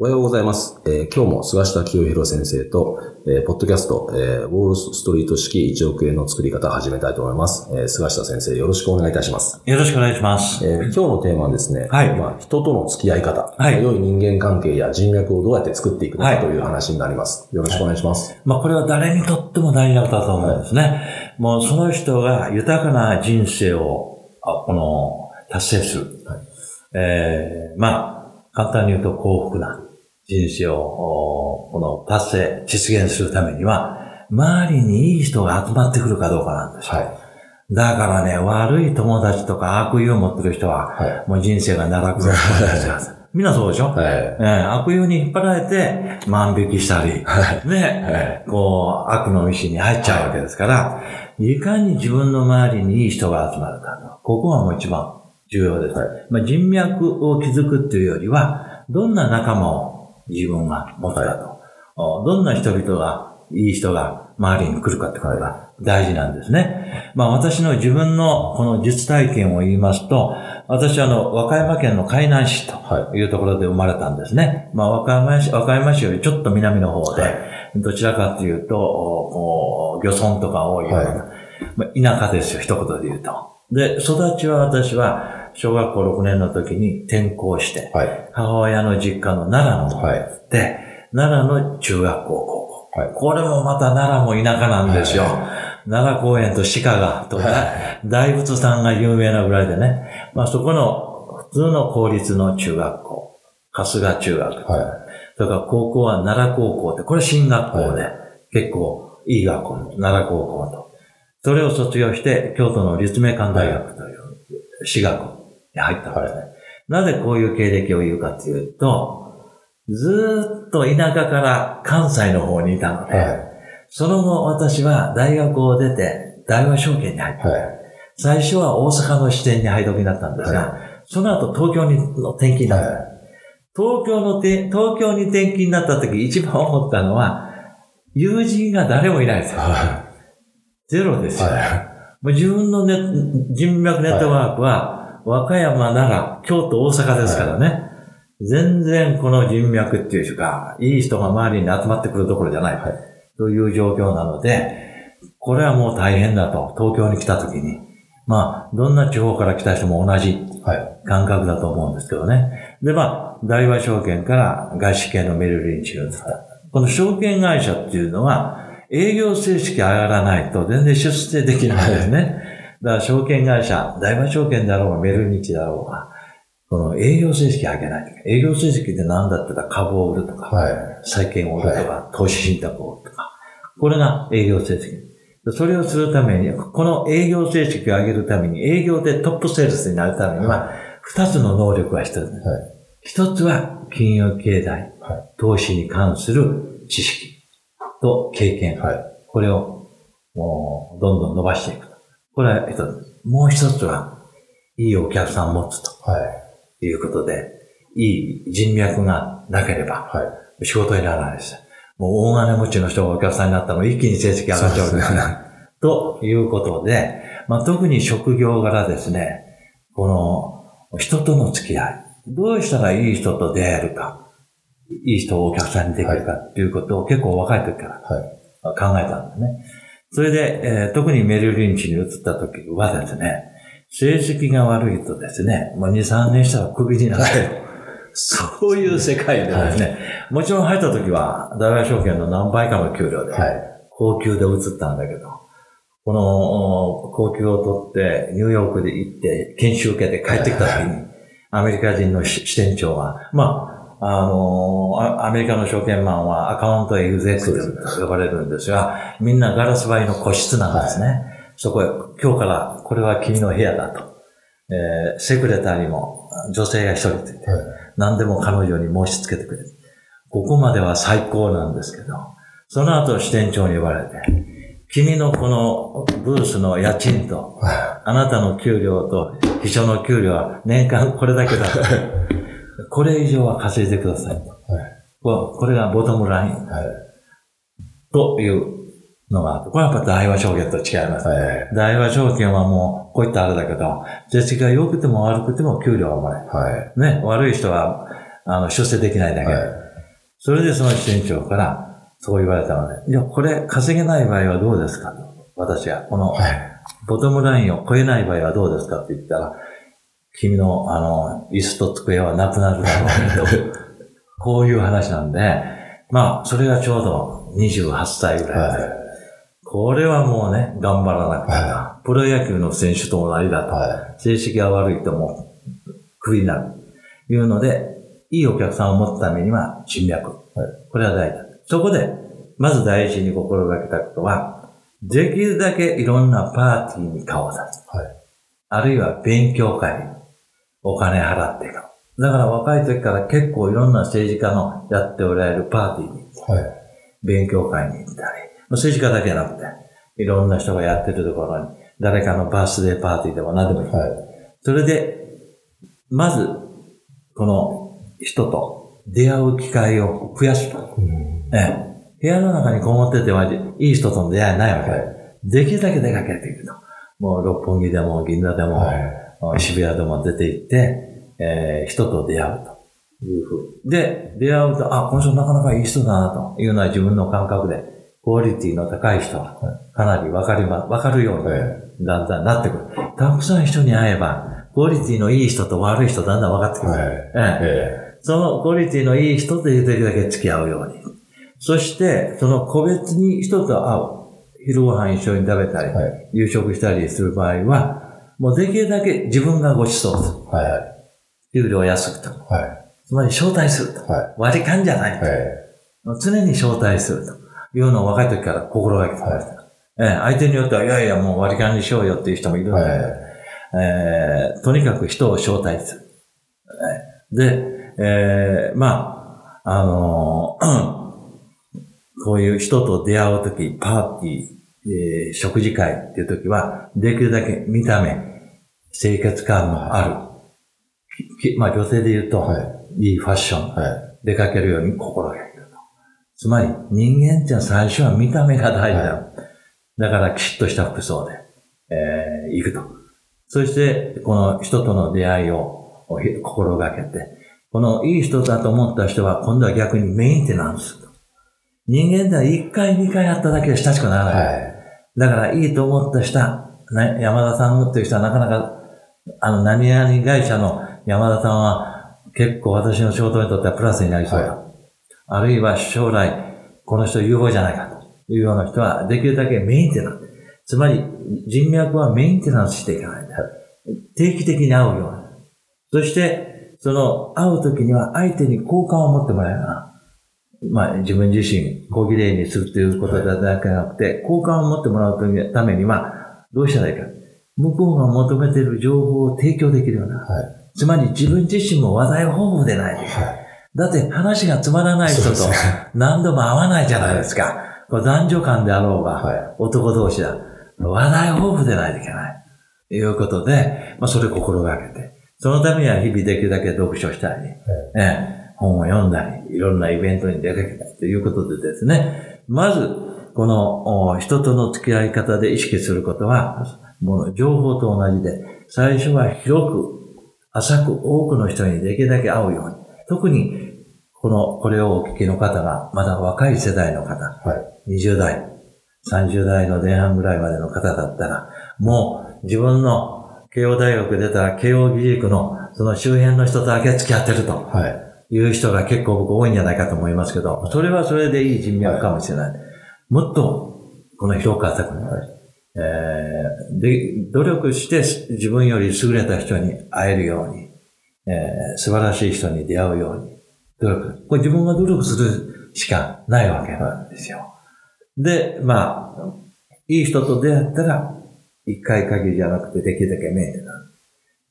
おはようございます。えー、今日も菅下清弘先生と、えー、ポッドキャスト、えー、ウォールストリート式1億円の作り方を始めたいと思います。えー、菅下先生、よろしくお願いいたします。よろしくお願いします。えー、今日のテーマはですね、はい。まあ、人との付き合い方、はい。良い人間関係や人脈をどうやって作っていくのかという話になります。よろしくお願いします。はい、まあ、これは誰にとっても大事なことだと思うんですね。はい、もう、その人が豊かな人生を、あこの、達成する。はい。えー、まあ、簡単に言うと幸福な。人生を、この達成、実現するためには、周りにいい人が集まってくるかどうかなんですよ。はい、だからね、悪い友達とか悪意を持ってる人は、はい、もう人生が長くなる。みんなそうでしょ、はい。えー、悪友に引っ張られて万引きしたり、はい、ね、はい、こう、悪の道に入っちゃうわけですから、いかに自分の周りにいい人が集まるかここはもう一番重要です。はい、まあ、人脈を築くっていうよりは、どんな仲間を自分が持ったと。どんな人々が、いい人が周りに来るかってことが大事なんですね。まあ私の自分のこの実体験を言いますと、私はあの、和歌山県の海南市というところで生まれたんですね。まあ和歌山市、和歌山市よりちょっと南の方で、はい、どちらかというと、こう、漁村とか多いような、はい、まあ、田舎ですよ、一言で言うと。で、育ちは私は、小学校6年の時に転校して、はい、母親の実家の奈良の方へって、奈良の中学校、高校、はい。これもまた奈良も田舎なんですよ。奈良公園と鹿が、とか、大仏さんが有名なぐらいでね。まあそこの普通の公立の中学校、春日中学。はい、それから高校は奈良高校って、これ進学校で、結構いい学校、奈良高校と。それを卒業して、京都の立命館大学という、私学に入ったんですね。はい、なぜこういう経歴を言うかというと、ずっと田舎から関西の方にいたので、はい、その後私は大学を出て大和証券に入った。はい、最初は大阪の支店に入る時になったんですが、その後東京にの転勤になった。東京のて、東京に転勤になった時一番思ったのは、友人が誰もいないですよ。ゼロですよ。もう自分の、ね、人脈ネットワークは、和歌山、奈良、京都、大阪ですからね。はい、全然この人脈っていうか、いい人が周りに集まってくるところじゃない。はい、という状況なので、これはもう大変だと、東京に来た時に。まあ、どんな地方から来た人も同じ感覚だと思うんですけどね。で、まあ、大和証券から外資系のメルリンチに移った。この証券会社っていうのは、営業成績上がらないと全然出世できないですね。だから証券会社、大和証券だろうが、メルニチだろうが、この営業成績上げない。営業成績って何だったら株を売るとか、はい、債券を売るとか、はい、投資信託を売るとか、これが営業成績。それをするために、この営業成績を上げるために、営業でトップセールスになるためには、二つの能力が必要です。一、つは金融経済、投資に関する知識と経験。これをもうどんどん伸ばしていく。これは一つ。もう一つは、いいお客さんを持つと。はい。いうことで、いい人脈がなければ、はい。仕事にならないです。もう大金持ちの人がお客さんになったら一気に成績上がっちゃうんですね。ということで、まあ、特に職業柄ですね、この人との付き合い、どうしたらいい人と出会えるか、いい人をお客さんにできるかっていうことを結構若い時から考えたんですね。それで、えー、特にメルリンチに移った時はですね、成績が悪いとですね、もう2、3年したらクビになる。そういう世界でですね、もちろん入った時は、大和証券の何倍かの給料で、高級で移ったんだけど、この高級を取ってニューヨークで行って研修受けて帰ってきた時に、アメリカ人の支店長は、まあ、あのアメリカの証券マンはアカウントエグゼクティブと呼ばれるんですが、みんなガラス張りの個室なんですね。はい、そこへ、今日からこれは君の部屋だと。えー、セクレターにも女性が一人ついて、はい、何でも彼女に申し付けてくれる。ここまでは最高なんですけど、その後支店長に呼ばれて、君のこのブースの家賃と、あなたの給料と秘書の給料は年間これだけだ。これ以上は稼いでください。これがボトムライン。というのがあって、これはやっぱ大和証券と違います。大和証券はもう、こういったあれだけど、実績が良くても悪くても給料はもらえる。ね、悪い人は、あの、出世できないだけ。それでその支店長から、そう言われたので、いや、これ稼げない場合はどうですか？と。私は、この、ボトムラインを超えない場合はどうですか？って言ったら、君の、あの、椅子と机はなくなるだろうと。こういう話なんで、まあ、それがちょうど28歳ぐらいで、はい、これはもうね、頑張らなくて、はい、プロ野球の選手と同じだと、はい、成績が悪いともう、クビになる。いうので、いいお客さんを持つためには人脈。これは大事だ。そこで、まず第一に心がけたことは、できるだけいろんなパーティーに顔を出す。はい、あるいは勉強会にお金払っていく。だから若い時から結構いろんな政治家のやっておられるパーティーに、はい、勉強会に行ったり、政治家だけじゃなくて、いろんな人がやってるところに、誰かのバースデーパーティーでも何でもいい。はい、それで、まず、この人と出会う機会を増やすと。うんええ、部屋の中にこもっててはいい人との出会いないわけ。はい、できるだけ出かけていくと。もう六本木でも銀座でも、はい、渋谷でも出て行って、えー、人と出会うと。いうふう。で、出会うと、あ、この人なかなかいい人だなというのは自分の感覚で、クオリティの高い人は、かなりわかりま、わかるように、だんだんなってくる。たくさん人に会えば、クオリティのいい人と悪い人だんだん分かってくる。ええ、そのクオリティのいい人とできるだけ付き合うように。そして、その個別に人と会う。昼ご飯一緒に食べたり、はい、夕食したりする場合は、もうできるだけ自分がご馳走する。はいはい、給料安くと。はい、つまり招待すると。はい、割り勘じゃないと、はい。常に招待するというのを若い時から心がけてました。はい、え相手によっては、いやいや、もう割り勘にしようよっていう人もいるんで、はい、えー、とにかく人を招待する。で、えー、まあ、あのー こういう人と出会うとき、パーティー、えー、食事会っていうときは、できるだけ見た目、清潔感のある、はい、まあ女性で言うと、はい、いいファッション、はい、出かけるように心がけると。つまり人間って最初は見た目が大事だ。はい、だからきちっとした服装で、えー、行くと。そして、この人との出会いを心がけて、このいい人だと思った人は今度は逆にメンテナンス。人間では一回二回やっただけで親しくならない。はい、だからいいと思った人、山田さんっていう人はなかなか、あの、何々会社の山田さんは結構私の仕事にとってはプラスになりそうだ。はい、あるいは将来、この人有望じゃないかというような人は、できるだけメンテナンス。つまり、人脈はメンテナンスしていかないんだ。定期的に会うように。そして、その会うときには相手に好感を持ってもらえるな。まあ、自分自身、小綺麗にするということだけじゃなくて、好感を持ってもらうためには、どうしたらいいか。向こうが求めている情報を提供できるような。はい、つまり自分自身も話題豊富でない。はい、だって話がつまらない人と何度も会わないじゃないですか。こ男女間であろうが、はい、男同士だ。話題豊富でないといけない。ということで、まあそれを心がけて。そのためには日々できるだけ読書したり、ええ本を読んだり、いろんなイベントに出かけたりということでですね、まず、この人との付き合い方で意識することは、もう情報と同じで、最初は広く、浅く多くの人にできるだけ会うように。特に、この、これをお聞きの方が、まだ若い世代の方、はい、20代、30代の前半ぐらいまでの方だったら、もう自分の慶応大学出たら慶応義塾のその周辺の人とだけ付き合ってると。はいいう人が結構僕多いんじゃないかと思いますけど、それはそれでいい人脈かもしれない。もっと、この広川拓ね、えー、で、努力して自分より優れた人に会えるように、えー、素晴らしい人に出会うように、努力。これ自分が努力するしかないわけなんですよ。で、まあ、いい人と出会ったら、一回限りじゃなくてできるだけメンテナンス。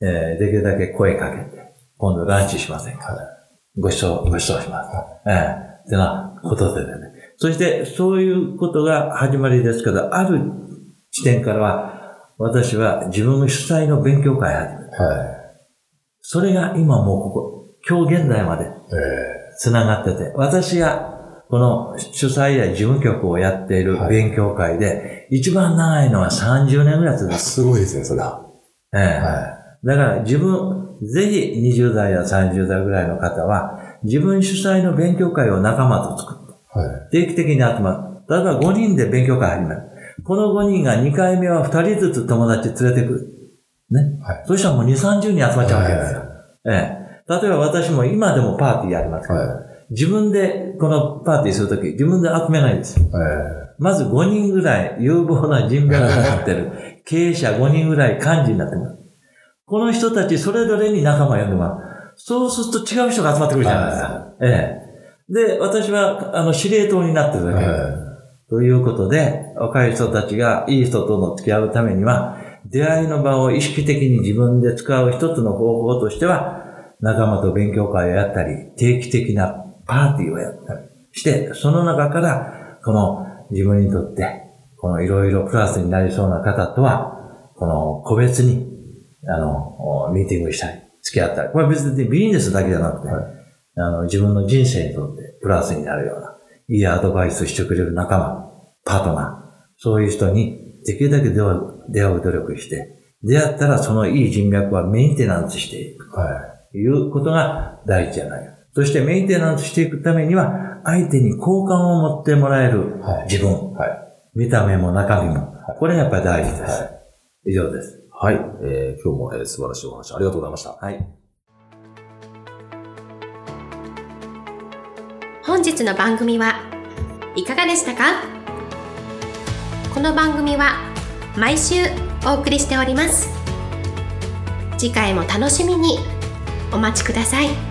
えー、できるだけ声かけて、今度ランチしませんか、はい、ご馳走、ご馳走します。はい、えー、ってなことでね。そして、そういうことが始まりですけど、ある視点からは、私は自分の主催の勉強会を始めた。はい、それが今もうここ、今日現在まで、繋がってて、私がこの主催や事務局をやっている勉強会で、一番長いのは30年ぐらい続く。すごいですね、それは。ええ。はい、だから自分、ぜひ20代や30代ぐらいの方は、自分主催の勉強会を仲間と作って、はい、定期的に集まる。例えば5人で勉強会始める。この5人が2回目は2人ずつ友達連れてくる。ね。はい、そしたらもう2、30人集まっちゃうわけですよ。ええ。例えば私も今でもパーティーやりますけど、はい自分でこのパーティーするとき、自分で集めないんですよ。えー、まず5人ぐらい有望な人脈を持ってる 経営者5人ぐらい幹事になってます。この人たちそれぞれに仲間を呼んでます。そうすると違う人が集まってくるじゃないですか。ええで、私は、あの、司令塔になってるだけ。ということで、若い人たちがいい人との付き合うためには、出会いの場を意識的に自分で使う一つの方法としては、仲間と勉強会をやったり、定期的なパーティーをやったりして、その中から、この自分にとって、このいろいろプラスになりそうな方とは、この個別に、あの、ミーティングしたり、付き合ったり。これは別にビジネスだけじゃなくて、はい、あの、自分の人生にとってプラスになるような、いいアドバイスしてくれる仲間、パートナー、そういう人にできるだけ出会う出会う努力して、出会ったらそのいい人脈はメンテナンスしていく。はい。いうことが大事じゃないか。そしてメンテナンスしていくためには、相手に好感を持ってもらえる自分。はい。見た目も中身も。これがやっぱり大事です。はい、以上です。はい。えー、今日も、えー、素晴らしいお話ありがとうございました。はい。本日の番組はいかがでしたか？この番組は毎週お送りしております。次回も楽しみにお待ちください。